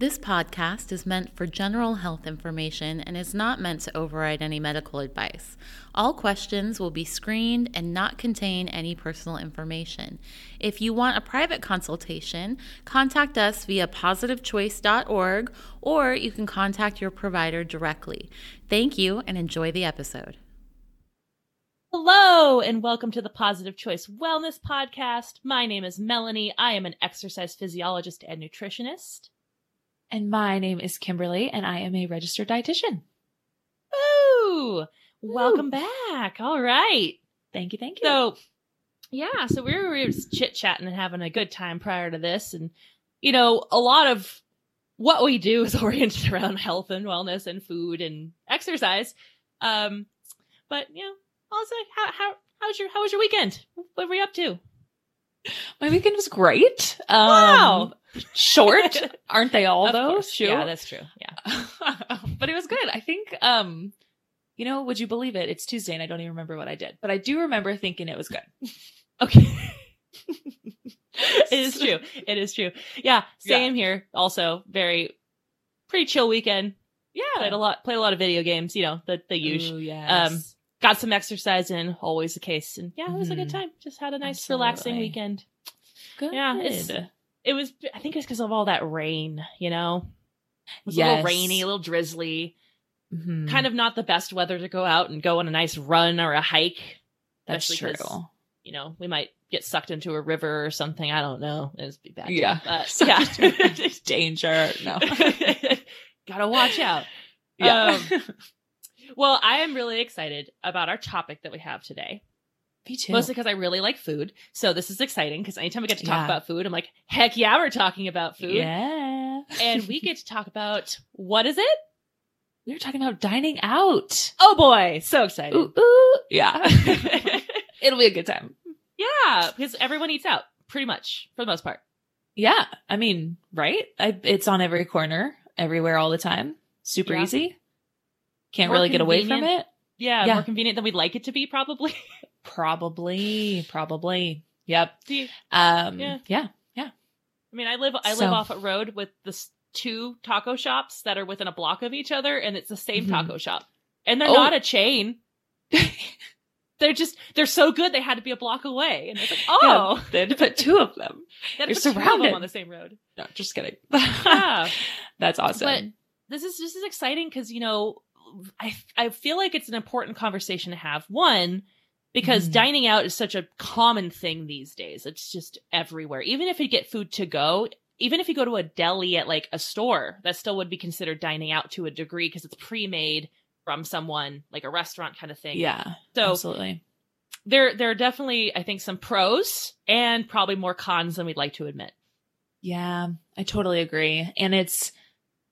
This podcast is meant for general health information and is not meant to override any medical advice. All questions will be screened and not contain any personal information. If you want a private consultation, contact us via positivechoice.org or you can contact your provider directly. Thank you and enjoy the episode. Hello, and welcome to the Positive Choice Wellness Podcast. My name is Melanie. I am an exercise physiologist and nutritionist. And my name is Kimberly, and I am a registered dietitian. Woo! Welcome back. All right. Thank you, thank you. So, yeah, so we were, we were just chit chatting and having a good time prior to this. And, you know, a lot of what we do is oriented around health and wellness and food and exercise. Um, but, you know, also, how, how, how's your, how was your weekend? What were you up to? my weekend was great. Um, Wow. Short, aren't they all though? Sure. Yeah, that's true. Yeah. but it was good. I think, um, you know, would you believe it? It's Tuesday and I don't even remember what I did, but I do remember thinking it was good. Okay. it is true. It is true. Yeah, same here. Also, very pretty chill weekend. Yeah. Played a lot. Played a lot of video games. You know, the the usual. Yes. Um, Got some exercise in. Always the case. And yeah, it was a good Mhm. time. Just had a nice, relaxing weekend. good. yeah, it's- It was. I think it's because of all that rain. You know, it was a little rainy, a little drizzly. Mhm. Kind of not the best weather to go out and go on a nice run or a hike. That's true. You know, we might get sucked into a river or something. I don't know. It'd be bad. Yeah. But, yeah. Danger. No. Gotta watch out. Yeah. Um, Well, I am really excited about our topic that we have today. Me too. Mostly because I really like food. So this is exciting because anytime we get to talk Yeah. about food, I'm like, heck yeah, we're talking about food. Yeah. And we get to talk about what is it? we were talking about dining out. Oh boy, so excited. Ooh, ooh. Yeah. It'll be a good time. yeah, because everyone eats out pretty much for the most part. Yeah. I mean, right? I, it's on every corner, everywhere, all the time. Super Yeah. easy. Can't More really get away from it. Yeah, Yeah. more convenient than we'd like it to be, probably. Probably. Probably. Yep. You- Um, Yeah. yeah. I mean, I live I live So- off a road with the s- two taco shops that are within a block of each other, and it's the same Mhm. taco shop, and they're Oh. not a chain. They're just they're so good they had to be a block away, and it's like, oh, They had to put two of them. they had you're to put them surrounded. on the same road. No, just kidding. Yeah. That's awesome. But this is this is exciting because you know I I feel like it's an important conversation to have. One, because Mhm. dining out is such a common thing these days. It's just everywhere. Even if you get food to go, even if you go to a deli at like a store, that still would be considered dining out to a degree because it's pre-made from someone, like a restaurant kind of thing. yeah. So absolutely. there there are definitely I think some pros and probably more cons than we'd like to admit. Yeah, I totally agree. And it's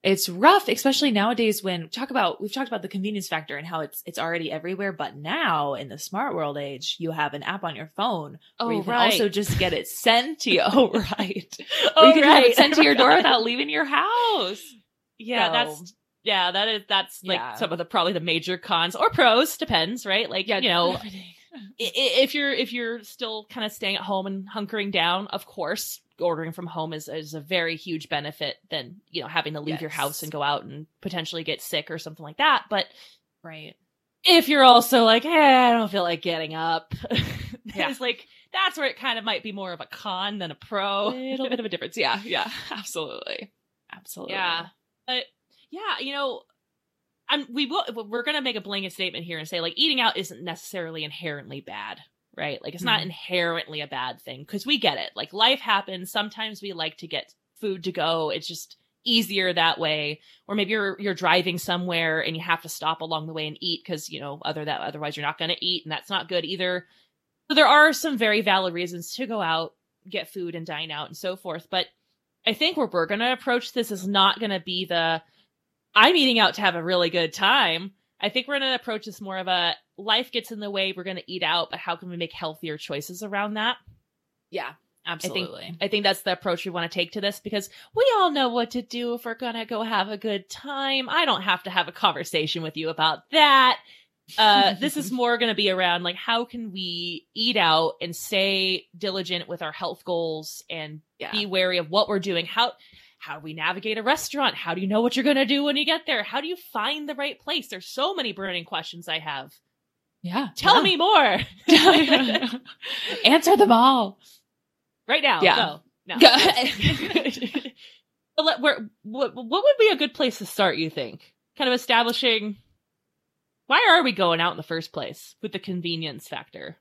it's rough, especially nowadays when talk about we've talked about the convenience factor and how it's it's already everywhere, but now in the smart world age, you have an app on your phone where oh, you can also just get it sent to you. Oh, right. or you can have it sent to your door without leaving your house. Yeah, So- that's yeah, that is that's like Yeah. some of the probably the major cons or pros depends, right? Like yeah, you know, i- if you're if you're still kind of staying at home and hunkering down, of course, ordering from home is is a very huge benefit than you know having to leave your house and go out and potentially get sick or something like that. But right. if you're also like, eh, I don't feel like getting up, Yeah. it's like that's where it kind of might be more of a con than a pro. A little bit of a difference. Yeah, yeah, absolutely. Absolutely. Yeah. But yeah, you know, I'm we will we're gonna make a blanket statement here and say like eating out isn't necessarily inherently bad, right? Like it's not Mhm. inherently a bad thing because we get it. Like life happens. Sometimes we like to get food to go. It's just easier that way. Or maybe you're you're driving somewhere and you have to stop along the way and eat because you know other that otherwise you're not gonna eat and that's not good either. So there are some very valid reasons to go out, get food and dine out and so forth. But I think where we're going to approach this is not going to be the I'm eating out to have a really good time. I think we're going to approach this more of a life gets in the way. We're going to eat out, but how can we make healthier choices around that? Yeah, absolutely. I think that's the approach we want to take to this because we all know what to do if we're going to go have a good time. I don't have to have a conversation with you about that. Uh, this is more going to be around like how can we eat out and stay diligent with our health goals and yeah. be wary of what we're doing. How how do we navigate a restaurant? How do you know what you're going to do when you get there? How do you find the right place? There's so many burning questions I have. Yeah. Tell yeah. me more. Answer them all. Right now. Yeah. Go. No. Go. But let- where, what, what would be a good place to start, you think? Kind of establishing why are we going out in the first place with the convenience factor?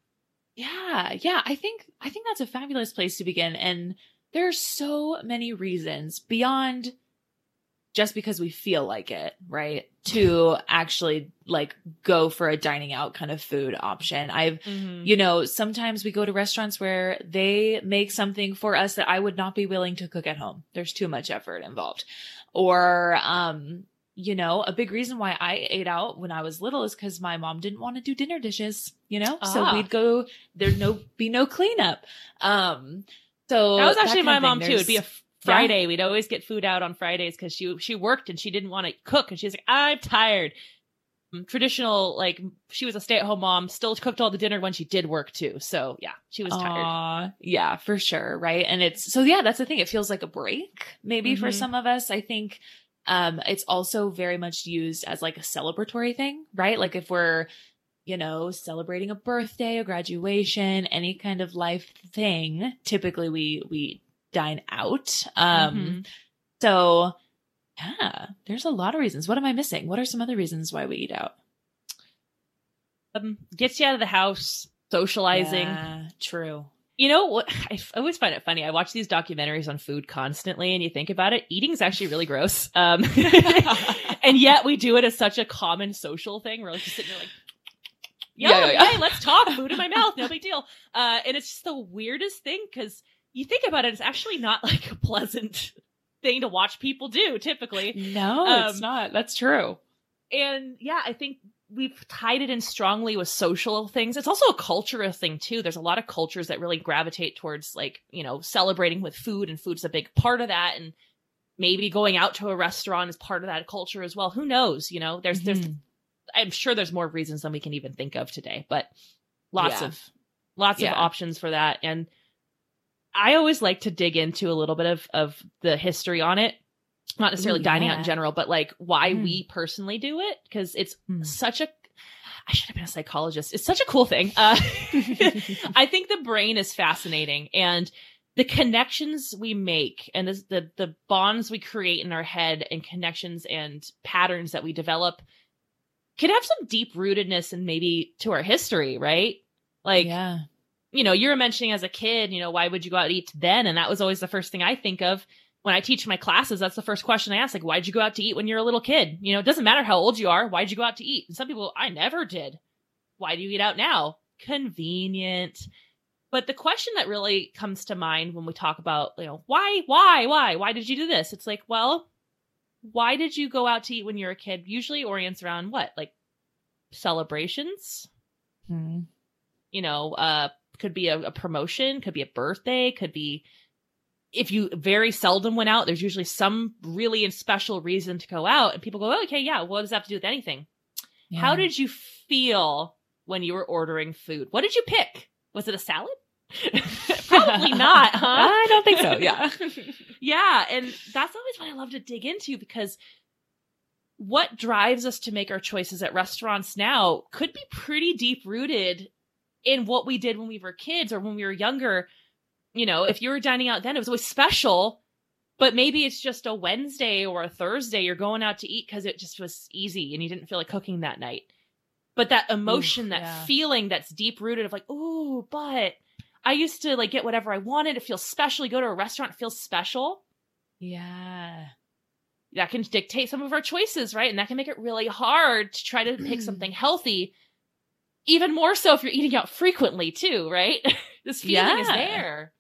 Yeah, yeah. I think I think that's a fabulous place to begin. And there's so many reasons beyond just because we feel like it, right? To actually like go for a dining out kind of food option. I've you know, sometimes we go to restaurants where they make something for us that I would not be willing to cook at home. There's too much effort involved. Or, um, you know, a big reason why I ate out when I was little is because my mom didn't want to do dinner dishes, you know? So Ah. we'd go, there'd no, be no cleanup. Um, so that was actually kind my mom too. It'd be a Friday. We'd always get food out on Fridays because she she worked and she didn't want to cook and she's like, I'm tired. Um, Traditional, like she was a stay at home mom, still cooked all the dinner when she did work too. So yeah, she was tired. Yeah, for sure. Right. And it's so, yeah, that's the thing. It feels like a break, maybe for Mhm. some of us. I think, um, it's also very much used as like a celebratory thing, right? Like if we're, you know, celebrating a birthday, a graduation, any kind of life thing, typically we, we dine out. Um, Mhm. so yeah, there's a lot of reasons. What am I missing? What are some other reasons why we eat out? Um, gets you out of the house, socializing. Yeah, true. You know what? I always find it funny. I watch these documentaries on food constantly, and you think about it, eating's actually really gross. Um, and yet we do it as such a common social thing. We're like just sitting there like, Yeah, yeah, yeah, yeah. hey, let's talk. Food in my mouth, no big deal. Uh, and it's just the weirdest thing because you think about it, it's actually not like a pleasant thing to watch people do typically. No, it's Um, not. That's true. And yeah, I think we've tied it in strongly with social things. It's also a cultural thing too. There's a lot of cultures that really gravitate towards like, you know, celebrating with food and food's a big part of that. And maybe going out to a restaurant is part of that culture as well. Who knows? You know, there's, there's, Mhm. I'm sure there's more reasons than we can even think of today, but lots Yeah. of, lots Yeah. of options for that. And I always like to dig into a little bit of, of the history on it. Not necessarily Ooh, dining out in general, but like why Mm. we personally do it. Cause it's Hmm. such a I should have been a psychologist. It's such a cool thing. Uh, I think the brain is fascinating and the connections we make and the, the the bonds we create in our head and connections and patterns that we develop can have some deep rootedness and maybe to our history, right? Like yeah. you know, you were mentioning as a kid, you know, why would you go out to eat then? And that was always the first thing I think of when I teach my classes. That's the first question I ask. Like, why'd you go out to eat when you're a little kid? You know, it doesn't matter how old you are. Why'd you go out to eat? And some people, I never did. Why do you eat out now? Convenient. But the question that really comes to mind when we talk about, you know, why, why, why, why did you do this? It's like, well, why did you go out to eat when you're a kid? Usually orients around what? Like celebrations? Hmm. you know, uh, could be a, a promotion, could be a birthday, could be if you very seldom went out, there's usually some really special reason to go out, and people go, oh, okay, yeah, what does that have to do with anything? How did you feel when you were ordering food? What did you pick? Was it a salad? Probably not, huh? I don't think so. Yeah. yeah, and that's always what I love to dig into because what drives us to make our choices at restaurants now could be pretty deep rooted in what we did when we were kids or when we were younger. You know, if you were dining out then, it was always special, but maybe it's just a Wednesday or a Thursday you're going out to eat because it just was easy and you didn't feel like cooking that night. But that emotion, that yeah. feeling that's deep rooted of like, ooh, but I used to like get whatever I wanted. It feels special. You go to a restaurant, it feels special. yeah. That can dictate some of our choices, right? And that can make it really hard to try to pick something healthy. Even more so if you're eating out frequently too, right? this feeling is there.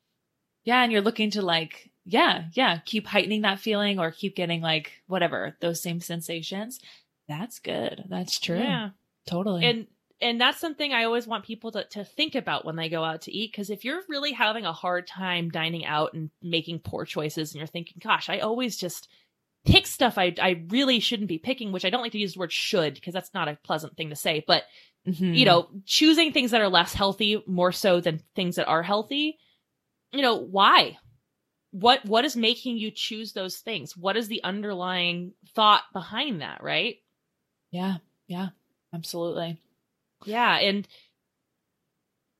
Yeah. And you're looking to like, yeah, yeah, keep heightening that feeling or keep getting like whatever, those same sensations. That's good. That's true. Yeah. Totally. And and that's something I always want people to, to think about when they go out to eat. Because if you're really having a hard time dining out and making poor choices, and you're thinking, "Gosh, I always just pick stuff I I really shouldn't be picking," which I don't like to use the word "should" because that's not a pleasant thing to say. But Mhm. you know, choosing things that are less healthy more so than things that are healthy. You know, why? what what is making you choose those things? What is the underlying thought behind that, right? Yeah. Yeah. Absolutely. Yeah, and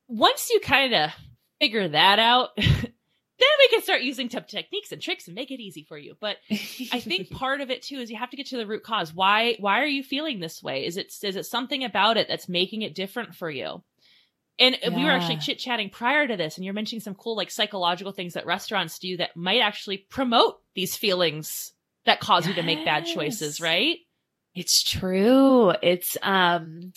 once you kind of figure that out, then we can start using techniques and tricks and make it easy for you. But I think part of it too is you have to get to the root cause. Why why are you feeling this way? Is it is it something about it that's making it different for you? And we were actually Yeah. chit chatting prior to this, and you're mentioning some cool like psychological things that restaurants do that might actually promote these feelings that cause you to make bad choices, right? It's true. It's um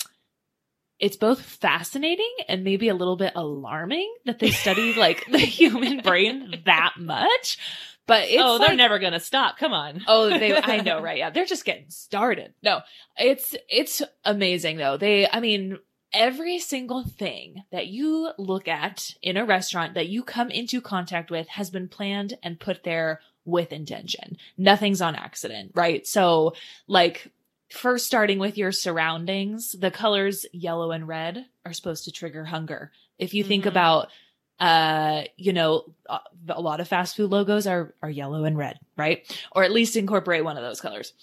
it's both fascinating and maybe a little bit alarming that they study like the human brain that much. But it's oh, they're like- never gonna stop. Come on. Oh, they I know, right? Yeah. They're just getting started. No. It's it's amazing though. They I mean every single thing that you look at in a restaurant that you come into contact with has been planned and put there with intention. Nothing's on accident, right? So like first starting with your surroundings, the colors yellow and red are supposed to trigger hunger. If you think Mhm. about uh you know a a lot of fast food logos are are yellow and red right or at least incorporate one of those colors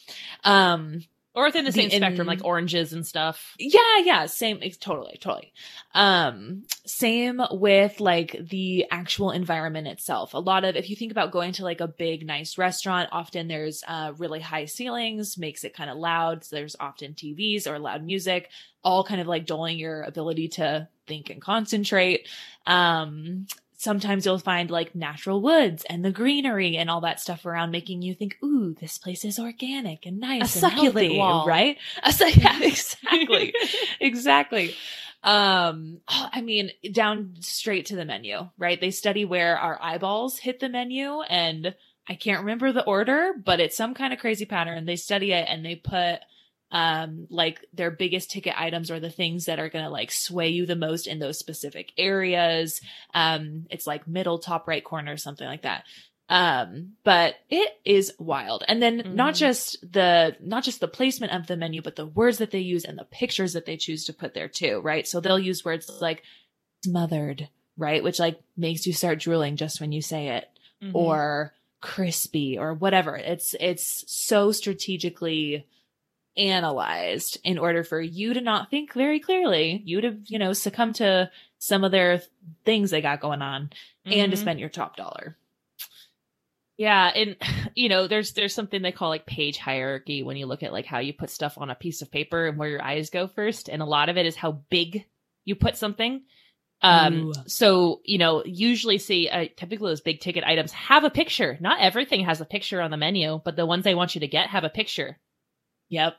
um Or within the The same spectrum, like oranges and stuff. yeah yeah same it's totally totally. Um same with like the actual environment itself. A lot of if you think about going to like a big nice restaurant often there's uh really high ceilings makes it kind of loud so there's often tvs or loud music all kind of like dulling your ability to think and concentrate. Um sometimes you'll find like natural woods and the greenery and all that stuff around making you think ooh this place is organic and nice and succulent healthy, wall. right? A su- yeah exactly exactly. Um oh, i mean down straight to the menu right? They study where our eyeballs hit the menu and i can't remember the order but it's some kind of crazy pattern. They study it and they put um like their biggest ticket items are the things that are going to like sway you the most in those specific areas. Um it's like middle top right corner something like that. Um but it is wild. And then not Mhm. just the not just the placement of the menu but the words that they use and the pictures that they choose to put there too right? So they'll use words like smothered right? Which like makes you start drooling just when you say it. Mhm. or crispy or whatever. It's it's so strategically analyzed in order for you to not think very clearly you to you know succumb to some of their things they got going on and to Mhm. spend your top dollar Yeah, and you know, there's there's something they call like page hierarchy when you look at like how you put stuff on a piece of paper and where your eyes go first, and a lot of it is how big you put something. Um, Ooh. so you know, usually see uh, typically those big ticket items have a picture. Not everything has a picture on the menu, but the ones they want you to get have a picture. Yep.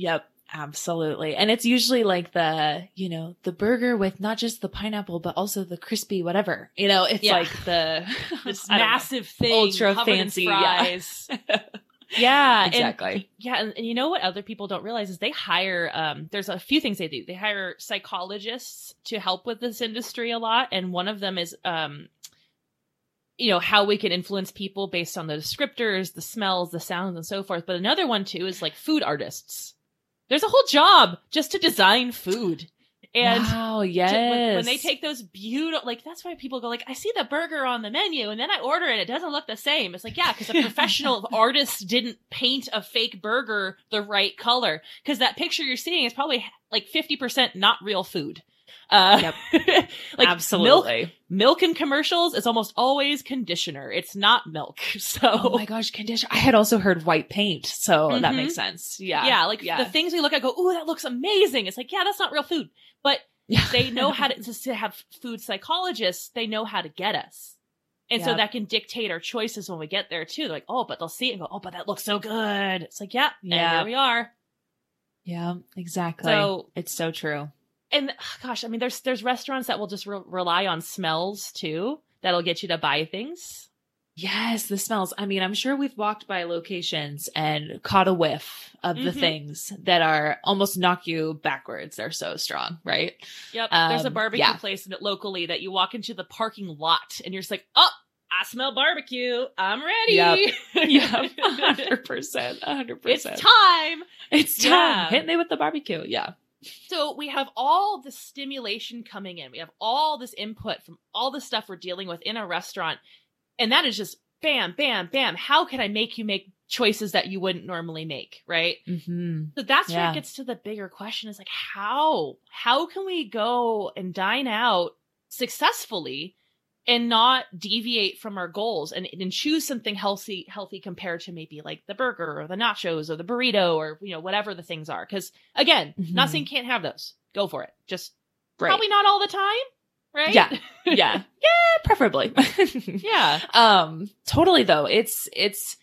Yep. Absolutely. And it's usually like the, you know, the burger with not just the pineapple, but also the crispy whatever. You know, it's Yeah. like the This don't know. massive thing, Ultra fancy, yeah. fries. yeah, and exactly. Yeah, and, and you know what other people don't realize is they hire um there's a few things they do. They hire psychologists to help with this industry a lot and one of them is um you know how we can influence people based on the descriptors, the smells, the sounds and so forth. But another one too is like food artists. There's a whole job just to design food. And wow, yes. when, when they take those beautiful, like that's why people go like, I see the burger on the menu, and then I order it. It doesn't look the same. It's like, yeah, because a professional artist didn't paint a fake burger the right color. Because that picture you're seeing is probably like fifty percent not real food. Uh, like milk, Absolutely. milk in commercials is almost always conditioner. It's not milk. So Oh my gosh, conditioner. I had also heard white paint, so that Mhm. makes sense. Yeah. yeah, like yeah. the things we look at, go, ooh, that looks amazing. It's like, yeah, that's not real food, but Yeah. they know how to, to have food psychologists. They know how to get us. And so that can dictate our choices when we get there too. They're like, oh, but they'll see it and go, oh, but that looks so good. It's like, yeah, yeah, Yeah. here we are. Yeah, exactly. So, it's so true. And gosh, I mean, there's there's restaurants that will just re- rely on smells too. That'll get you to buy things. Yes, the smells. I mean, I'm sure we've walked by locations and caught a whiff of the Mhm. things that are almost knock you backwards. They're so strong, right? Yep. there's a Um, barbecue yeah. place locally that you walk into the parking lot and you're just like, oh, I smell barbecue. I'm ready. Yep. Yeah, hundred percent, 100%. it's time. It's time. Yeah. Hit me with the barbecue. Yeah. So we have all the stimulation coming in. We have all this input from all the stuff we're dealing with in a restaurant. And that is just bam, bam, bam. How can I make you make choices that you wouldn't normally make? Right. Mm-hmm. So that's where it gets to the bigger question is like, how? How can we go and dine out successfully and not deviate from our goals and, and choose something healthy, healthy compared to maybe like the burger or the nachos or the burrito or, you know, whatever the things are. Cause again, not Mhm. saying can't have those. Go for it. Just Right. probably not all the time. Right. Yeah. yeah. Yeah. Preferably. yeah. um totally though it's it's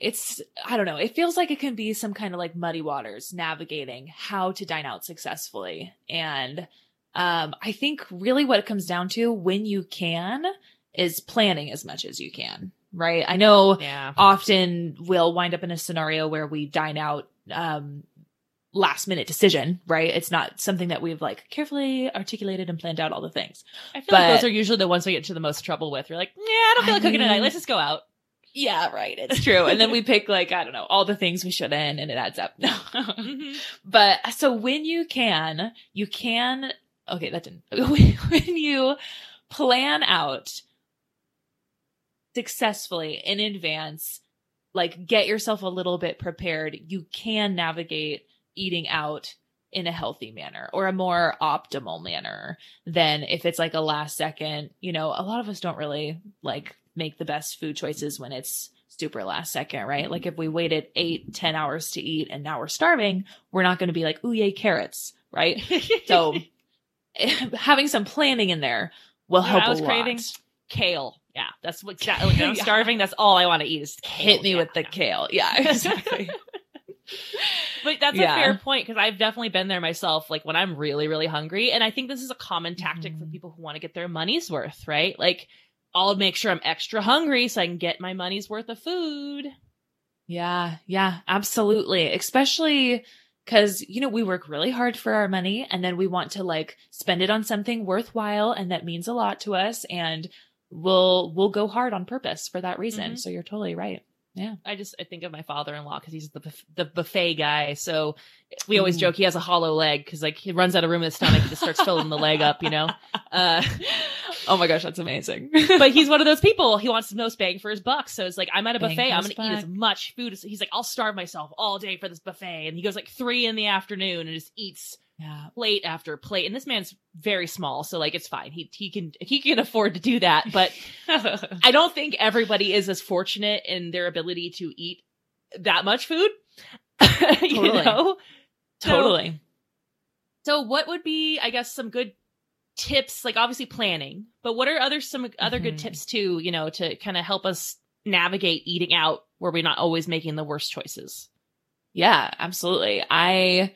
it's i don't know it feels like it can be some kind of like muddy waters navigating how to dine out successfully and um i think really what it comes down to when you can is planning as much as you can right i know Yeah. often we'll wind up in a scenario where we dine out um last minute decision right it's not something that we've like carefully articulated and planned out all the things I feel like those are usually the ones we get into the most trouble with. You're like, yeah, I don't feel I like cooking tonight. Let's just go out. Yeah, right. It's true. and then we pick like, I don't know, all the things we shouldn't and it adds up. Mhm. but so when you can, you can, okay, that didn't, when you plan out successfully in advance, like get yourself a little bit prepared, you can navigate eating out in a healthy manner or a more optimal manner than if it's like a last second, you know, a lot of us don't really like make the best food choices when it's super last second, right? Like if we waited eight, ten hours to eat and now we're starving, we're not going to be like, ooh, yay, carrots, right? So having some planning in there will You know what help I was craving kale. Yeah, that's what. Exactly, like, I'm starving. That's all I want to eat is kale. Hit me Yeah, with the yeah. kale. Yeah, exactly. But that's Yeah. a fair point because I've definitely been there myself. Like when I'm really, really hungry, and I think this is a common tactic for Mhm. people who want to get their money's worth, right? Like I'll make sure I'm extra hungry so I can get my money's worth of food. Yeah, yeah, absolutely. Especially because, you know, we work really hard for our money and then we want to like spend it on something worthwhile and that means a lot to us and we'll we'll go hard on purpose for that reason. Mhm. So you're totally right. Yeah. I just I think of my father-in-law because he's the buff- the buffet guy. So we always Ooh. joke he has a hollow leg because like he runs out of room in his stomach, he just starts filling the leg up, you know. Uh, oh my gosh, that's amazing. but he's one of those people. He wants the most bang for his buck. So it's like I'm at a buffet. for I'm gonna eat as much food as he's like. I'll starve myself all day for this buffet. And he goes like three in the afternoon and just eats yeah. plate after plate. And this man's very small, so like it's fine. He he can he can afford to do that. But I don't think everybody is as fortunate in their ability to eat that much food. you Totally. know. So- totally. So what would be, I guess, some good tips? Like obviously planning, but what are other some other good Mhm. tips too? You know, to kind of help us navigate eating out where we're not always making the worst choices. Yeah, absolutely. I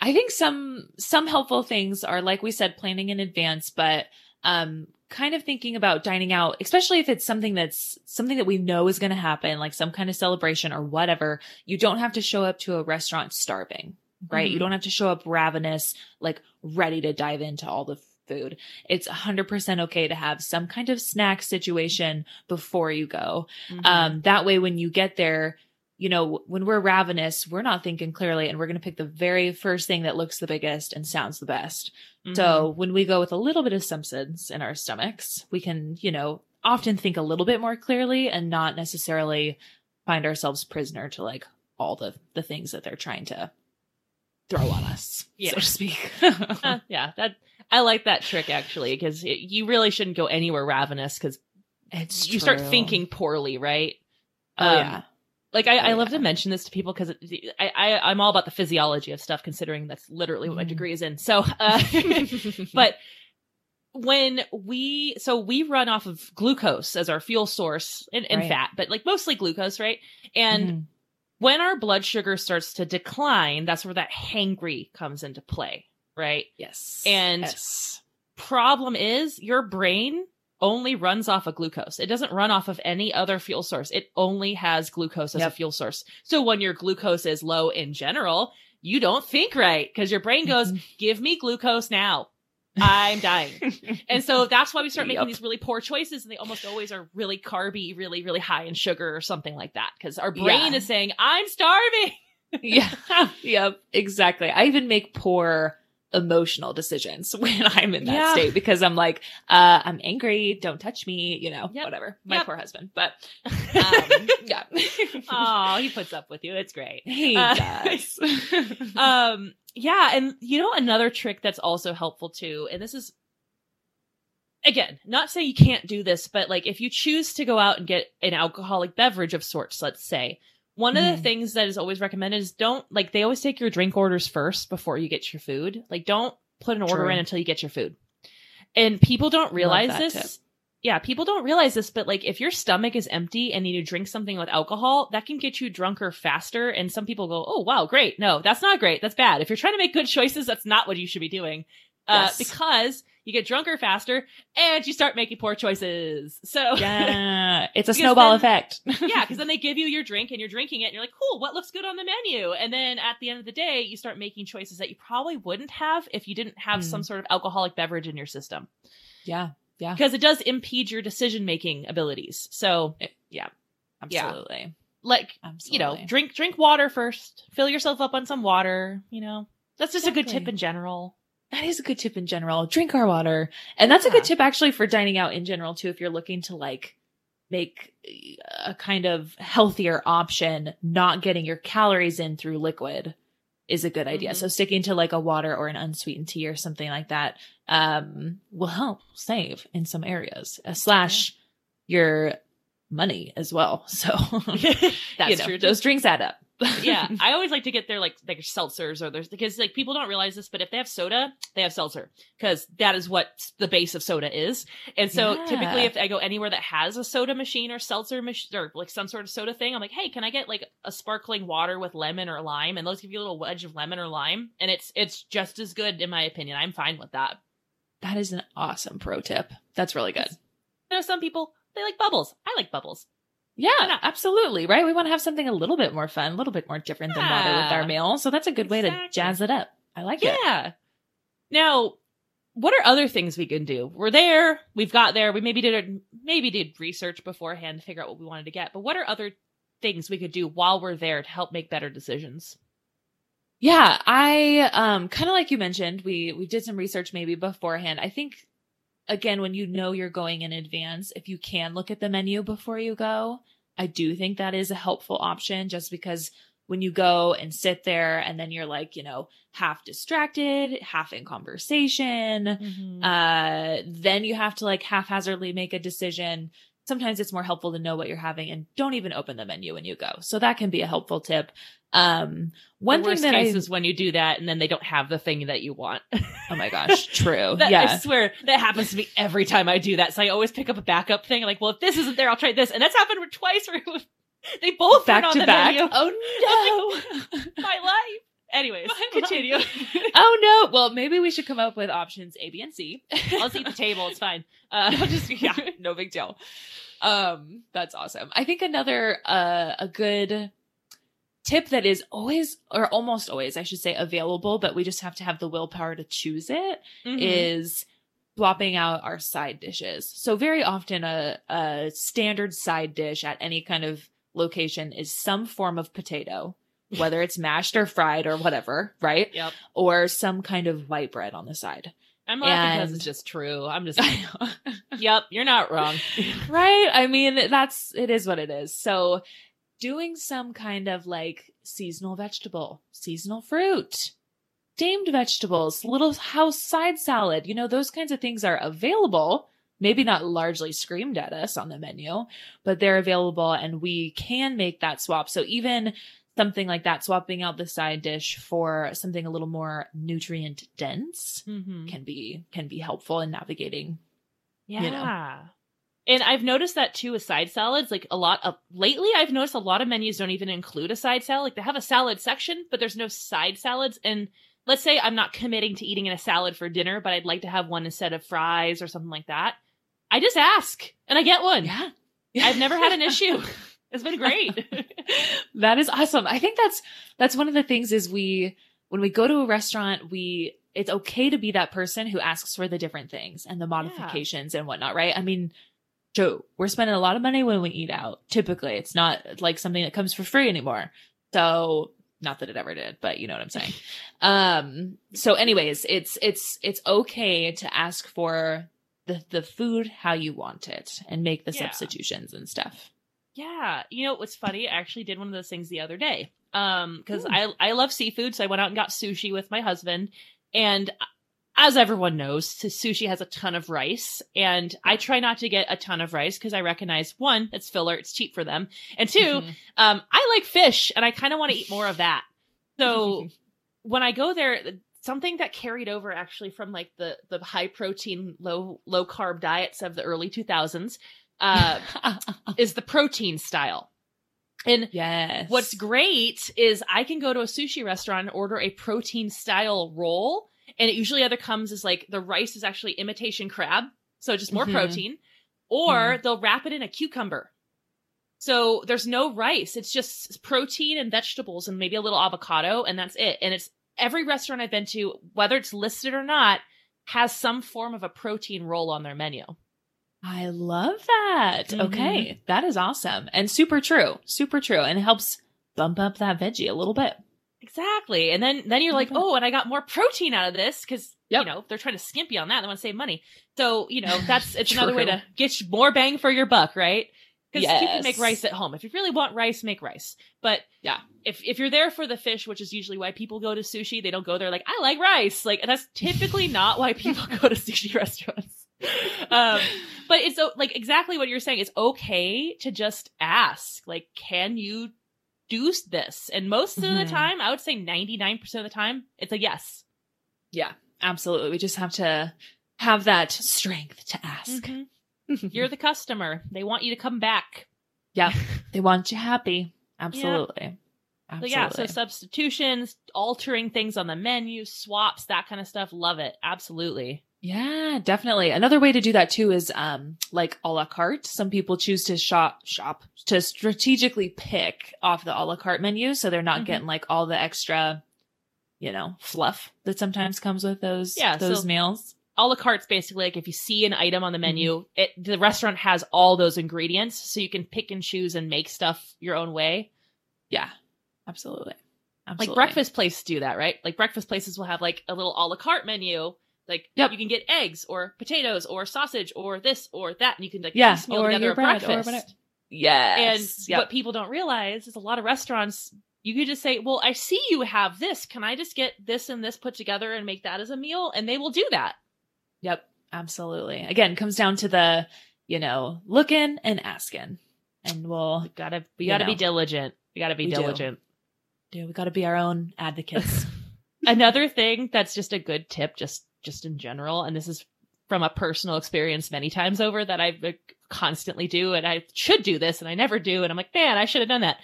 I think some some helpful things are like we said planning in advance, but um kind of thinking about dining out, especially if it's something that's something that we know is going to happen, like some kind of celebration or whatever. You don't have to show up to a restaurant starving, right? Mhm. You don't have to show up ravenous, like ready to dive into all the food. It's 100% okay to have some kind of snack situation before you go. Mm-hmm. Um, that way, when you get there, you know, when we're ravenous, we're not thinking clearly and we're going to pick the very first thing that looks the biggest and sounds the best. Mhm. So when we go with a little bit of substance in our stomachs, we can, you know, often think a little bit more clearly and not necessarily find ourselves prisoner to like all the, the things that they're trying to throw on us, Yeah. so to speak. Uh, yeah, that I like that trick actually because you really shouldn't go anywhere ravenous because it's you start thinking poorly, right? Oh, um, yeah. Like I, Oh, I love yeah. to mention this to people because I, I I'm all about the physiology of stuff, considering that's literally what my Mhm. degree is in. So, uh, but when we so we run off of glucose as our fuel source and, and Right. fat, but like mostly glucose, right? And Mhm. when our blood sugar starts to decline, that's where that hangry comes into play, right? yes. and- yes. Problem is your brain only runs off of glucose. It doesn't run off of any other fuel source. It only has glucose as a fuel source. So when your glucose is low in general, you don't think right because your brain goes, Mhm. give me glucose now. I'm dying. And so that's why we start making Yep. these really poor choices, and they almost always are really carby, really, really high in sugar or something like that. Because our brain Yeah. is saying, "I'm starving." yeah. yep. Exactly. I even make poor emotional decisions when I'm in that Yeah. state because I'm like, uh, I'm angry, don't touch me, you know, Yep. whatever. My Yep. poor husband. But um, yeah. oh, he puts up with you. It's great. he Uh, does. um yeah and you know another trick that's also helpful too and this is again not saying you can't do this but like if you choose to go out and get an alcoholic beverage of sorts let's say one of Mhm. the things that is always recommended is don't like they always take your drink orders first before you get your food like don't put an order True. in until you get your food and people don't realize this tip. yeah, people don't realize this, but like if your stomach is empty and you drink something with alcohol, that can get you drunker faster. And some people go, "Oh, wow, great." No, that's not great. That's bad. If you're trying to make good choices, that's not what you should be doing. Uh, Yes. because you get drunker faster and you start making poor choices. So yeah. It's a snowball then- effect. yeah, because then they give you your drink and you're drinking it and you're like, cool, what looks good on the menu? And then at the end of the day, you start making choices that you probably wouldn't have if you didn't have Mm. some sort of alcoholic beverage in your system. yeah. Yeah. Because it does impede your decision making abilities. So It- yeah. Yeah. Absolutely. like Absolutely. you know, drink drink water first. Fill yourself up on some water. You know, that's just a good tip in general. That is a good tip in general. Drink our water. And that's a good tip actually for dining out in general too if you're looking to like make a kind of healthier option, not getting your calories in through liquid is a good idea. Mhm. So sticking to like a water or an unsweetened tea or something like that um will help save in some areas. Uh, slash your money as well. So That's you know, true. Those drinks add up. yeah, I always like to get their like like seltzers or there's because like people don't realize this, but if they have soda, they have seltzer because that is what the base of soda is. And so Yeah. typically, if I go anywhere that has a soda machine or seltzer machine or like some sort of soda thing, I'm like, hey, can I get like a sparkling water with lemon or lime? And those give you a little wedge of lemon or lime, and it's it's just as good in my opinion. I'm fine with that. that is an awesome pro tip. That's really good. You know, some people they like bubbles. I like bubbles. Yeah, not? absolutely. Right. We want to have something a little bit more fun, a little bit more different than water with our Yeah. meal. So that's a good way to jazz it up. I like it. Yeah. Now, what are other things we can do? We're there. We've got there. We maybe did maybe did research beforehand to figure out what we wanted to get. But what are other things we could do while we're there to help make better decisions? Yeah, I um kind of like you mentioned, we we did some research maybe beforehand. I think again when you know you're going in advance, if you can look at the menu before you go, I do think that is a helpful option just because when you go and sit there and then you're like, you know, half distracted, half in conversation, uh then you have to like haphazardly make a decision sometimes it's more helpful to know what you're having and don't even open the menu when you go so that can be a helpful tip um one thing that i is when you do that and then they don't have the thing that you want. oh my gosh true That- I yeah swear that happens to me every time I do that. So I always pick up a backup thing. like, well, if this isn't there, I'll try this. And that's happened twice where they both back weren't on to the back menu. oh no My life. Anyways, continue. oh no well maybe we should come up with options a b and c I'll just eat the table. It's fine. Uh, No, just yeah, no big deal. Um, that's awesome. I think another uh a good tip that is always or almost always, I should say, available, but we just have to have the willpower to choose it is Mhm. swapping out our side dishes. So very often a a standard side dish at any kind of location is some form of potato, whether it's mashed or fried or whatever, right? Yep. Or some kind of white bread on the side. I'm laughing because it's just true. I'm just, yep, you're not wrong. right? I mean, that's it is what it is. So, doing some kind of like seasonal vegetable, seasonal fruit, steamed vegetables, little house side salad, you know, those kinds of things are available. Maybe not largely screamed at us on the menu, but they're available and we can make that swap. So even something like that, swapping out the side dish for something a little more nutrient dense Mm-hmm. can be, can be helpful in navigating. Yeah. you know. And I've noticed that too with side salads. Like a lot of lately, I've noticed a lot of menus don't even include a side salad. Like they have a salad section, but there's no side salads. And let's say I'm not committing to eating in a salad for dinner, but I'd like to have one instead of fries or something like that. I just ask and I get one. Yeah. I've never had an issue. It's been great. that is awesome. I think that's that's one of the things is we when we go to a restaurant, we it's okay to be that person who asks for the different things and the modifications and whatnot, right? I mean, Joe, we're spending a lot of money when we eat out. Typically, it's not like something that comes for free anymore. So not that it ever did, but you know what I'm saying. um, so anyways, it's it's it's okay to ask for the the food how you want it and make the Yeah. substitutions and stuff. Yeah, you know what's funny? I actually did one of those things the other day. Um, because I I love seafood, so I went out and got sushi with my husband. And as everyone knows, sushi has a ton of rice, and I try not to get a ton of rice because I recognize one, it's filler, it's cheap for them, and 2 Mhm. um, I like fish, and I kind of want to eat more of that. So when I go there, something that carried over actually from like the the high protein, low low carb diets of the early two thousands. Uh, is the protein style. And yes. what's great is I can go to a sushi restaurant and order a protein style roll. And it usually either comes as like the rice is actually imitation crab, so just more Mhm. protein, or they'll wrap it in a cucumber. So there's no rice. It's just protein and vegetables and maybe a little avocado, and that's it. And it's every restaurant I've been to, whether it's listed or not, has some form of a protein roll on their menu. I love that. Mhm. Okay. That is awesome. And super true. Super true. And it helps bump up that veggie a little bit. Exactly. And then then you're like, oh, and I got more protein out of this because Yep. you know they're trying to skimp you on that. They want to save money. So you know that's it's another way to get more bang for your buck, right? Because you can make rice at home. If you really want rice, make rice. But Yeah. if if you're there for the fish, which is usually why people go to sushi, they don't go there like I like rice. Like that's typically not why people go to sushi restaurants. Um, but it's like exactly what you're saying. It's okay to just ask, like, can you do this? And most of the Mhm. time, I would say 99% of the time, it's a yes. Yeah, absolutely. We just have to have that strength to ask. Mhm. You're the customer. They want you to come back. yeah, they want you happy. Absolutely. So Absolutely. yeah, so substitutions, altering things on the menu, swaps, that kind of stuff. Love it. Absolutely. Yeah, definitely. Another way to do that too is um like a la carte. Some people choose to shop shop to strategically pick off the a la carte menu so they're not Mhm. getting like all the extra, you know, fluff that sometimes comes with those Yeah, those so- meals. A la carte's basically like if you see an item on the menu, Mm-hmm. it the restaurant has all those ingredients, so you can pick and choose and make stuff your own way. Yeah. Absolutely. Absolutely. Like breakfast places do that, right? Like breakfast places will have like a little a la carte menu. Like Yep. you can get eggs or potatoes or sausage or this or that, and you can like Yeah, piecemeal or together your a bread or breakfast. whatever. Yes. And Yep. what people don't realize is a lot of restaurants, you could just say, Well, I see you have this. Can I just get this and this put together and make that as a meal? And they will do that. Yep, absolutely. Again, comes down to the, you know, looking and asking. And we'll We gotta we gotta be diligent. We gotta be We do. diligent. do we got to be our own advocates. Another thing that's just a good tip, just just in general, and this is from a personal experience many times over that I like, constantly do, and I should do this and I never do, and I'm like, man, I should have done that.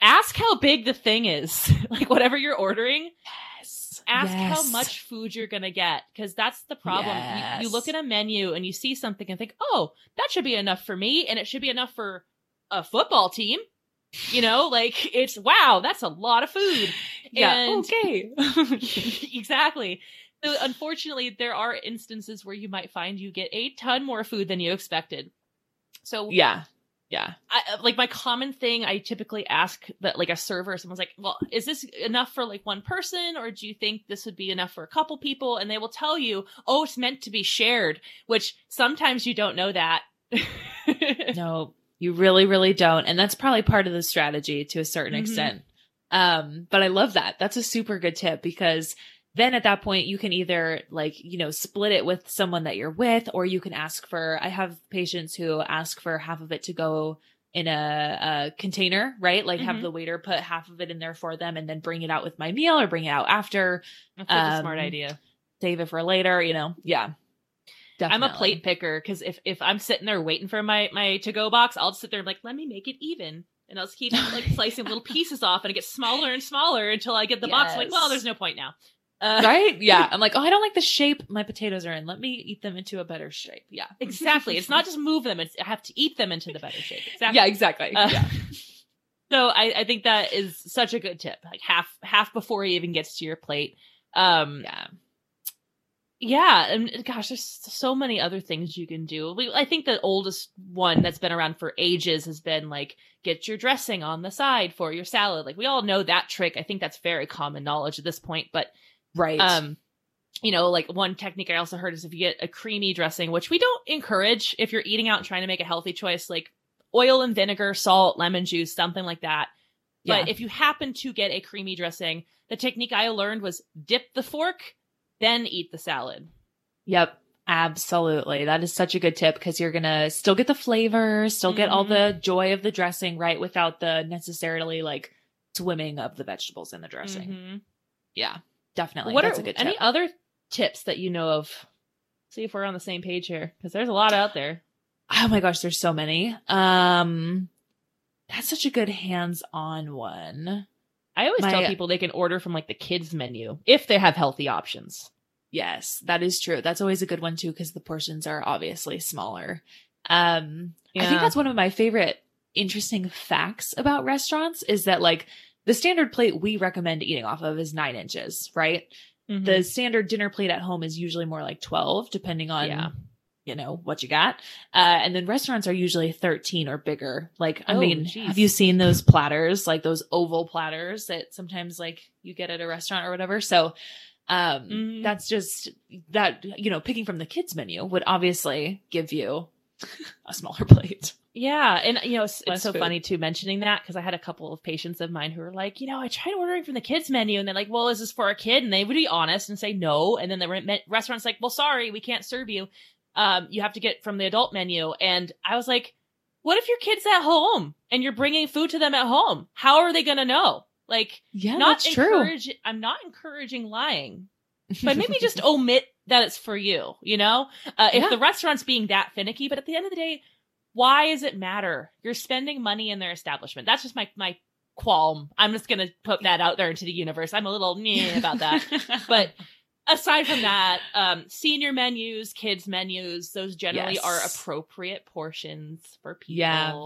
Ask how big the thing is, like whatever you're ordering. yes. ask how much food you're gonna get because that's the problem. You, you look at a menu and you see something and think, "Oh, that should be enough for me," and it should be enough for a football team. You know, like it's wow, that's a lot of food. Yeah. And- okay. exactly. So unfortunately, there are instances where you might find you get a ton more food than you expected. So yeah. Yeah. I, uh, like my common thing I typically ask that like a server, someone's like, well, is this enough for like one person or do you think this would be enough for a couple people? And they will tell you, oh, it's meant to be shared, which sometimes you don't know that. No, you really, really don't. And that's probably part of the strategy to a certain Mhm. extent. Um, but I love that. That's a super good tip because then at that point you can either like, you know, split it with someone that you're with, or you can ask for, I have patients who ask for half of it to go in a, a container, right? Like have Mhm. the waiter put half of it in there for them and then bring it out with my meal or bring it out after, That's such a smart Um, idea. save it for later, you know? Yeah. I'm a plate picker because if, if I'm sitting there waiting for my, my to go box, I'll just sit there and like, let me make it even. And I'll just keep like slicing little pieces off and it gets smaller and smaller until I get the box. I'm like, well, there's no point now. Uh, right? Yeah. I'm like, oh, I don't like the shape my potatoes are in. Let me eat them into a better shape. Yeah. Exactly. It's not just move them; it's I have to eat them into the better shape. Exactly. Yeah, exactly. Uh, yeah. So I, I think that is such a good tip. Like half half before he even gets to your plate. Um, Yeah. Yeah, and gosh, there's so many other things you can do. We, I think the oldest one that's been around for ages has been like get your dressing on the side for your salad. Like we all know that trick. I think that's very common knowledge at this point. But Right. um, you know, like one technique I also heard is if you get a creamy dressing, which we don't encourage if you're eating out and trying to make a healthy choice, like oil and vinegar, salt, lemon juice, something like that. But Yeah. if you happen to get a creamy dressing, the technique I learned was dip the fork, then eat the salad. Yep. Absolutely. That is such a good tip because you're going to still get the flavor, still get all Mhm. the joy of the dressing, right? Without the necessarily like swimming of the vegetables in the dressing. Mhm. Yeah. Definitely. What That's are a good any other tips that you know of? See if we're on the same page here because there's a lot out there. Oh my gosh, there's so many. Um that's such a good hands-on one. I always My- tell people they can order from like the kids menu if they have healthy options. Yes, that is true. That's always a good one too because the portions are obviously smaller. Um I think that's one of my favorite interesting facts about restaurants is that like the standard plate we recommend eating off of is 9 inches, right? Mm-hmm. The standard dinner plate at home is usually more like 12 depending on Yeah. you know what you got. Uh and then restaurants are usually 13 or bigger. Like I Oh, mean, geez. have you seen those platters, like those oval platters that sometimes like you get at a restaurant or whatever? So um Mhm. that's just that you know picking from the kids menu would obviously give you a smaller plate. Yeah, and you know it's, it's so food. funny too mentioning that because I had a couple of patients of mine who were like, you know, I tried ordering from the kids menu, and they're like, well, is this for a kid? And they would be honest and say no, and then the re- restaurant's like, well, sorry, we can't serve you. Um, you have to get from the adult menu. And I was like, what if your kid's at home and you're bringing food to them at home? How are they gonna know? Like, Yeah, not that's true. I'm not encouraging lying, but maybe just omit that it's for you. You know, uh, if Yeah. the restaurant's being that finicky, but at the end of the day, why does it matter? You're spending money in their establishment. That's just my my qualm. I'm just gonna put that out there into the universe. I'm a little meh about that. But aside from that, um, senior menus, kids menus, those generally Yes. are appropriate portions for people.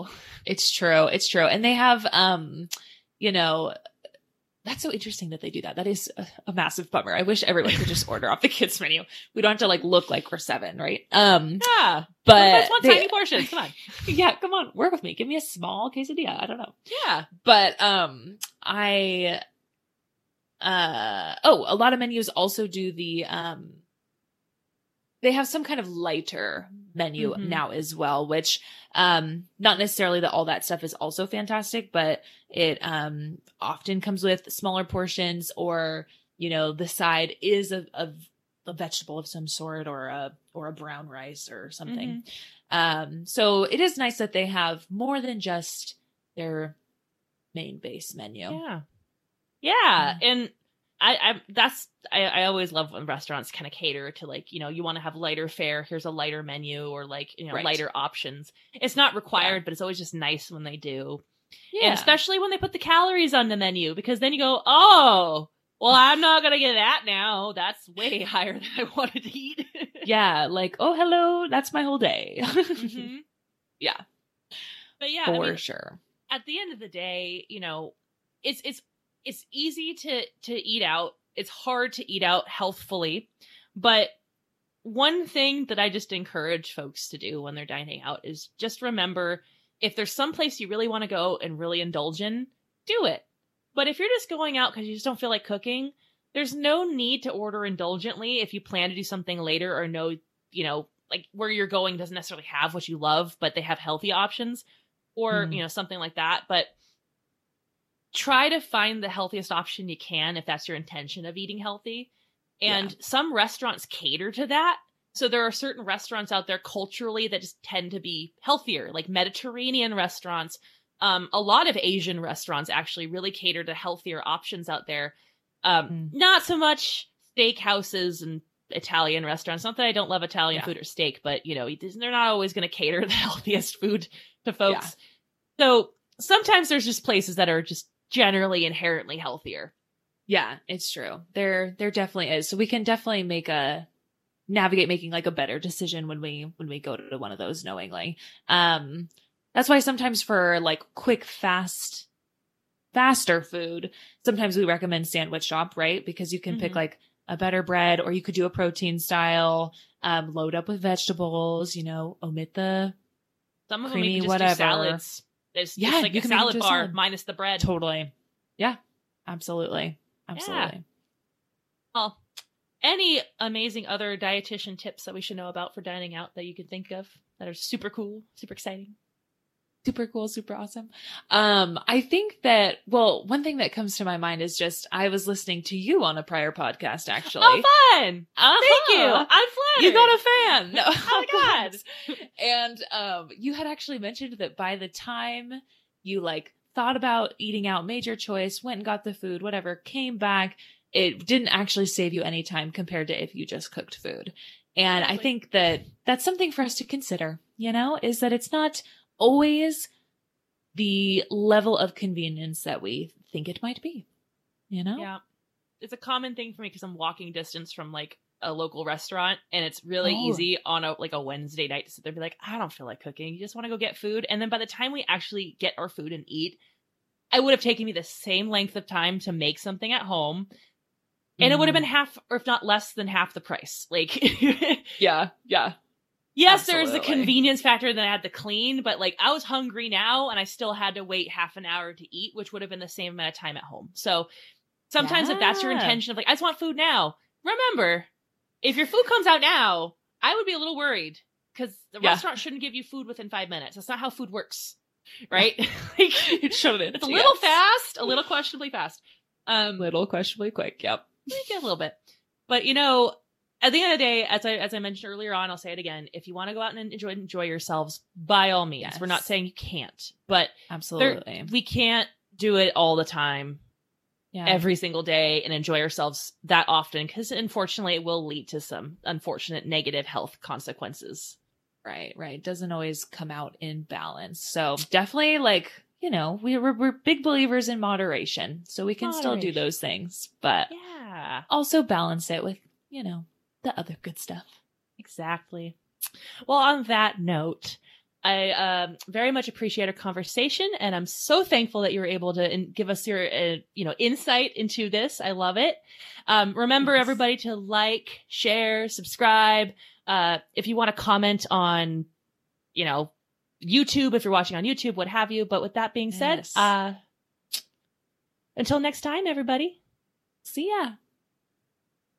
Yeah. It's true. It's true. And they have, um, you know, that's so interesting that they do that. That is a, a massive bummer. I wish everyone could just order off the kids menu. We don't have to like look like we're seven, right? Um, Yeah, but that's one tiny portion. Come on. yeah, come on, work with me. Give me a small quesadilla. I don't know. Yeah. but um i uh oh a lot of menus also do the um they have some kind of lighter menu Mhm. now as well which um not necessarily that all that stuff is also fantastic but it um often comes with smaller portions or you know the side is a, a, a vegetable of some sort or a or a brown rice or something um so it is nice that they have more than just their main base menu. Yeah. Yeah. And I, I that's I, I always love when restaurants kind of cater to like, you know, you want to have lighter fare, here's a lighter menu or like, you know, Right. lighter options. It's not required, but it's always just nice when they do. Yeah. And especially when they put the calories on the menu because then you go, "Oh, well, I'm not going to get that now. That's way higher than I wanted to eat." yeah, like, oh hello, that's my whole day. Mhm. Yeah. But yeah, I For mean, sure. at the end of the day, you know, it's it's it's easy to to eat out. It's hard to eat out healthfully, but one thing that I just encourage folks to do when they're dining out is just remember if there's some place you really want to go and really indulge in, do it. But if you're just going out because you just don't feel like cooking, there's no need to order indulgently if you plan to do something later or know, you know, like where you're going doesn't necessarily have what you love, but they have healthy options or, Mm. you know, something like that. But try to find the healthiest option you can if that's your intention of eating healthy. And Yeah. some restaurants cater to that. So there are certain restaurants out there culturally that just tend to be healthier, like Mediterranean restaurants. Um, a lot of Asian restaurants actually really cater to healthier options out there. Um, Mm. Not so much steakhouses and Italian restaurants. Not that I don't love Italian Yeah. food or steak, but you know they're not always going to cater the healthiest food to folks. So sometimes there's just places that are just generally inherently healthier. Yeah, it's true. There there definitely is. So we can definitely make a navigate making like a better decision when we when we go to one of those knowingly. Um that's why sometimes for like quick fast faster food, sometimes we recommend sandwich shop, right? Because you can pick Mhm. like a better bread, or you could do a protein style, um, load up with vegetables, you know, omit the Some of creamy them you can just whatever. do salads. It's Yeah, just like you a can salad bar salad. minus the bread. totally. Yeah, absolutely. Absolutely. Well, any amazing other dietitian tips that we should know about for dining out that you can think of that are super cool, super exciting? Super cool, super awesome. Um, I think that, well, one thing that comes to my mind is just, I was listening to you on a prior podcast, actually. Oh, fun! Uh-huh. Thank you. I'm flattered. You got a fan. No, Oh my God. And, um, you had actually mentioned that by the time you like thought about eating out, made your choice, went and got the food, whatever, came back, it didn't actually save you any time compared to if you just cooked food. And I think that that's something for us to consider, you know, is that it's not always the level of convenience that we think it might be, you know? Yeah. It's a common thing for me because I'm walking distance from like a local restaurant and it's really Oh. easy on a like a Wednesday night to sit there and be like, I don't feel like cooking. You just want to go get food. And then by the time we actually get our food and eat, it would have taken me the same length of time to make something at home. And it would have Mhm. been half or if not less than half the price. Like Yeah, yeah. Yes, there's the convenience factor that I had to clean, but like I was hungry now and I still had to wait half an hour to eat, which would have been the same amount of time at home. So sometimes if that's your intention of like, I just want food now, remember, if your food comes out now, I would be a little worried because the Yeah. restaurant shouldn't give you food within five minutes. That's not how food works. Right? like It shouldn't. it's a little yes. fast, a little questionably fast. Um Little questionably quick. Yep. a little bit. But you know, at the end of the day, as I as I mentioned earlier on, I'll say it again. If you want to go out and enjoy enjoy yourselves, by all means. Yes. We're not saying you can't, but Absolutely. we can't do it all the time, yeah. every single day, and enjoy ourselves that often because unfortunately, it will lead to some unfortunate negative health consequences. Right, right. Doesn't always come out in balance. So definitely like, you know, we we're, we're big believers in moderation. So we can still do those things, but Yeah, also balance it with, you know, the other good stuff. exactly. Well, on that note. I um, very much appreciate our conversation, and I'm so thankful that you were able to in- give us your, uh, you know, insight into this. I love it. Um, remember, Yes. everybody, to like, share, subscribe. Uh, if you want to comment on, you know, YouTube, if you're watching on YouTube, what have you. But with that being said, Yes. uh, until next time, everybody. See ya.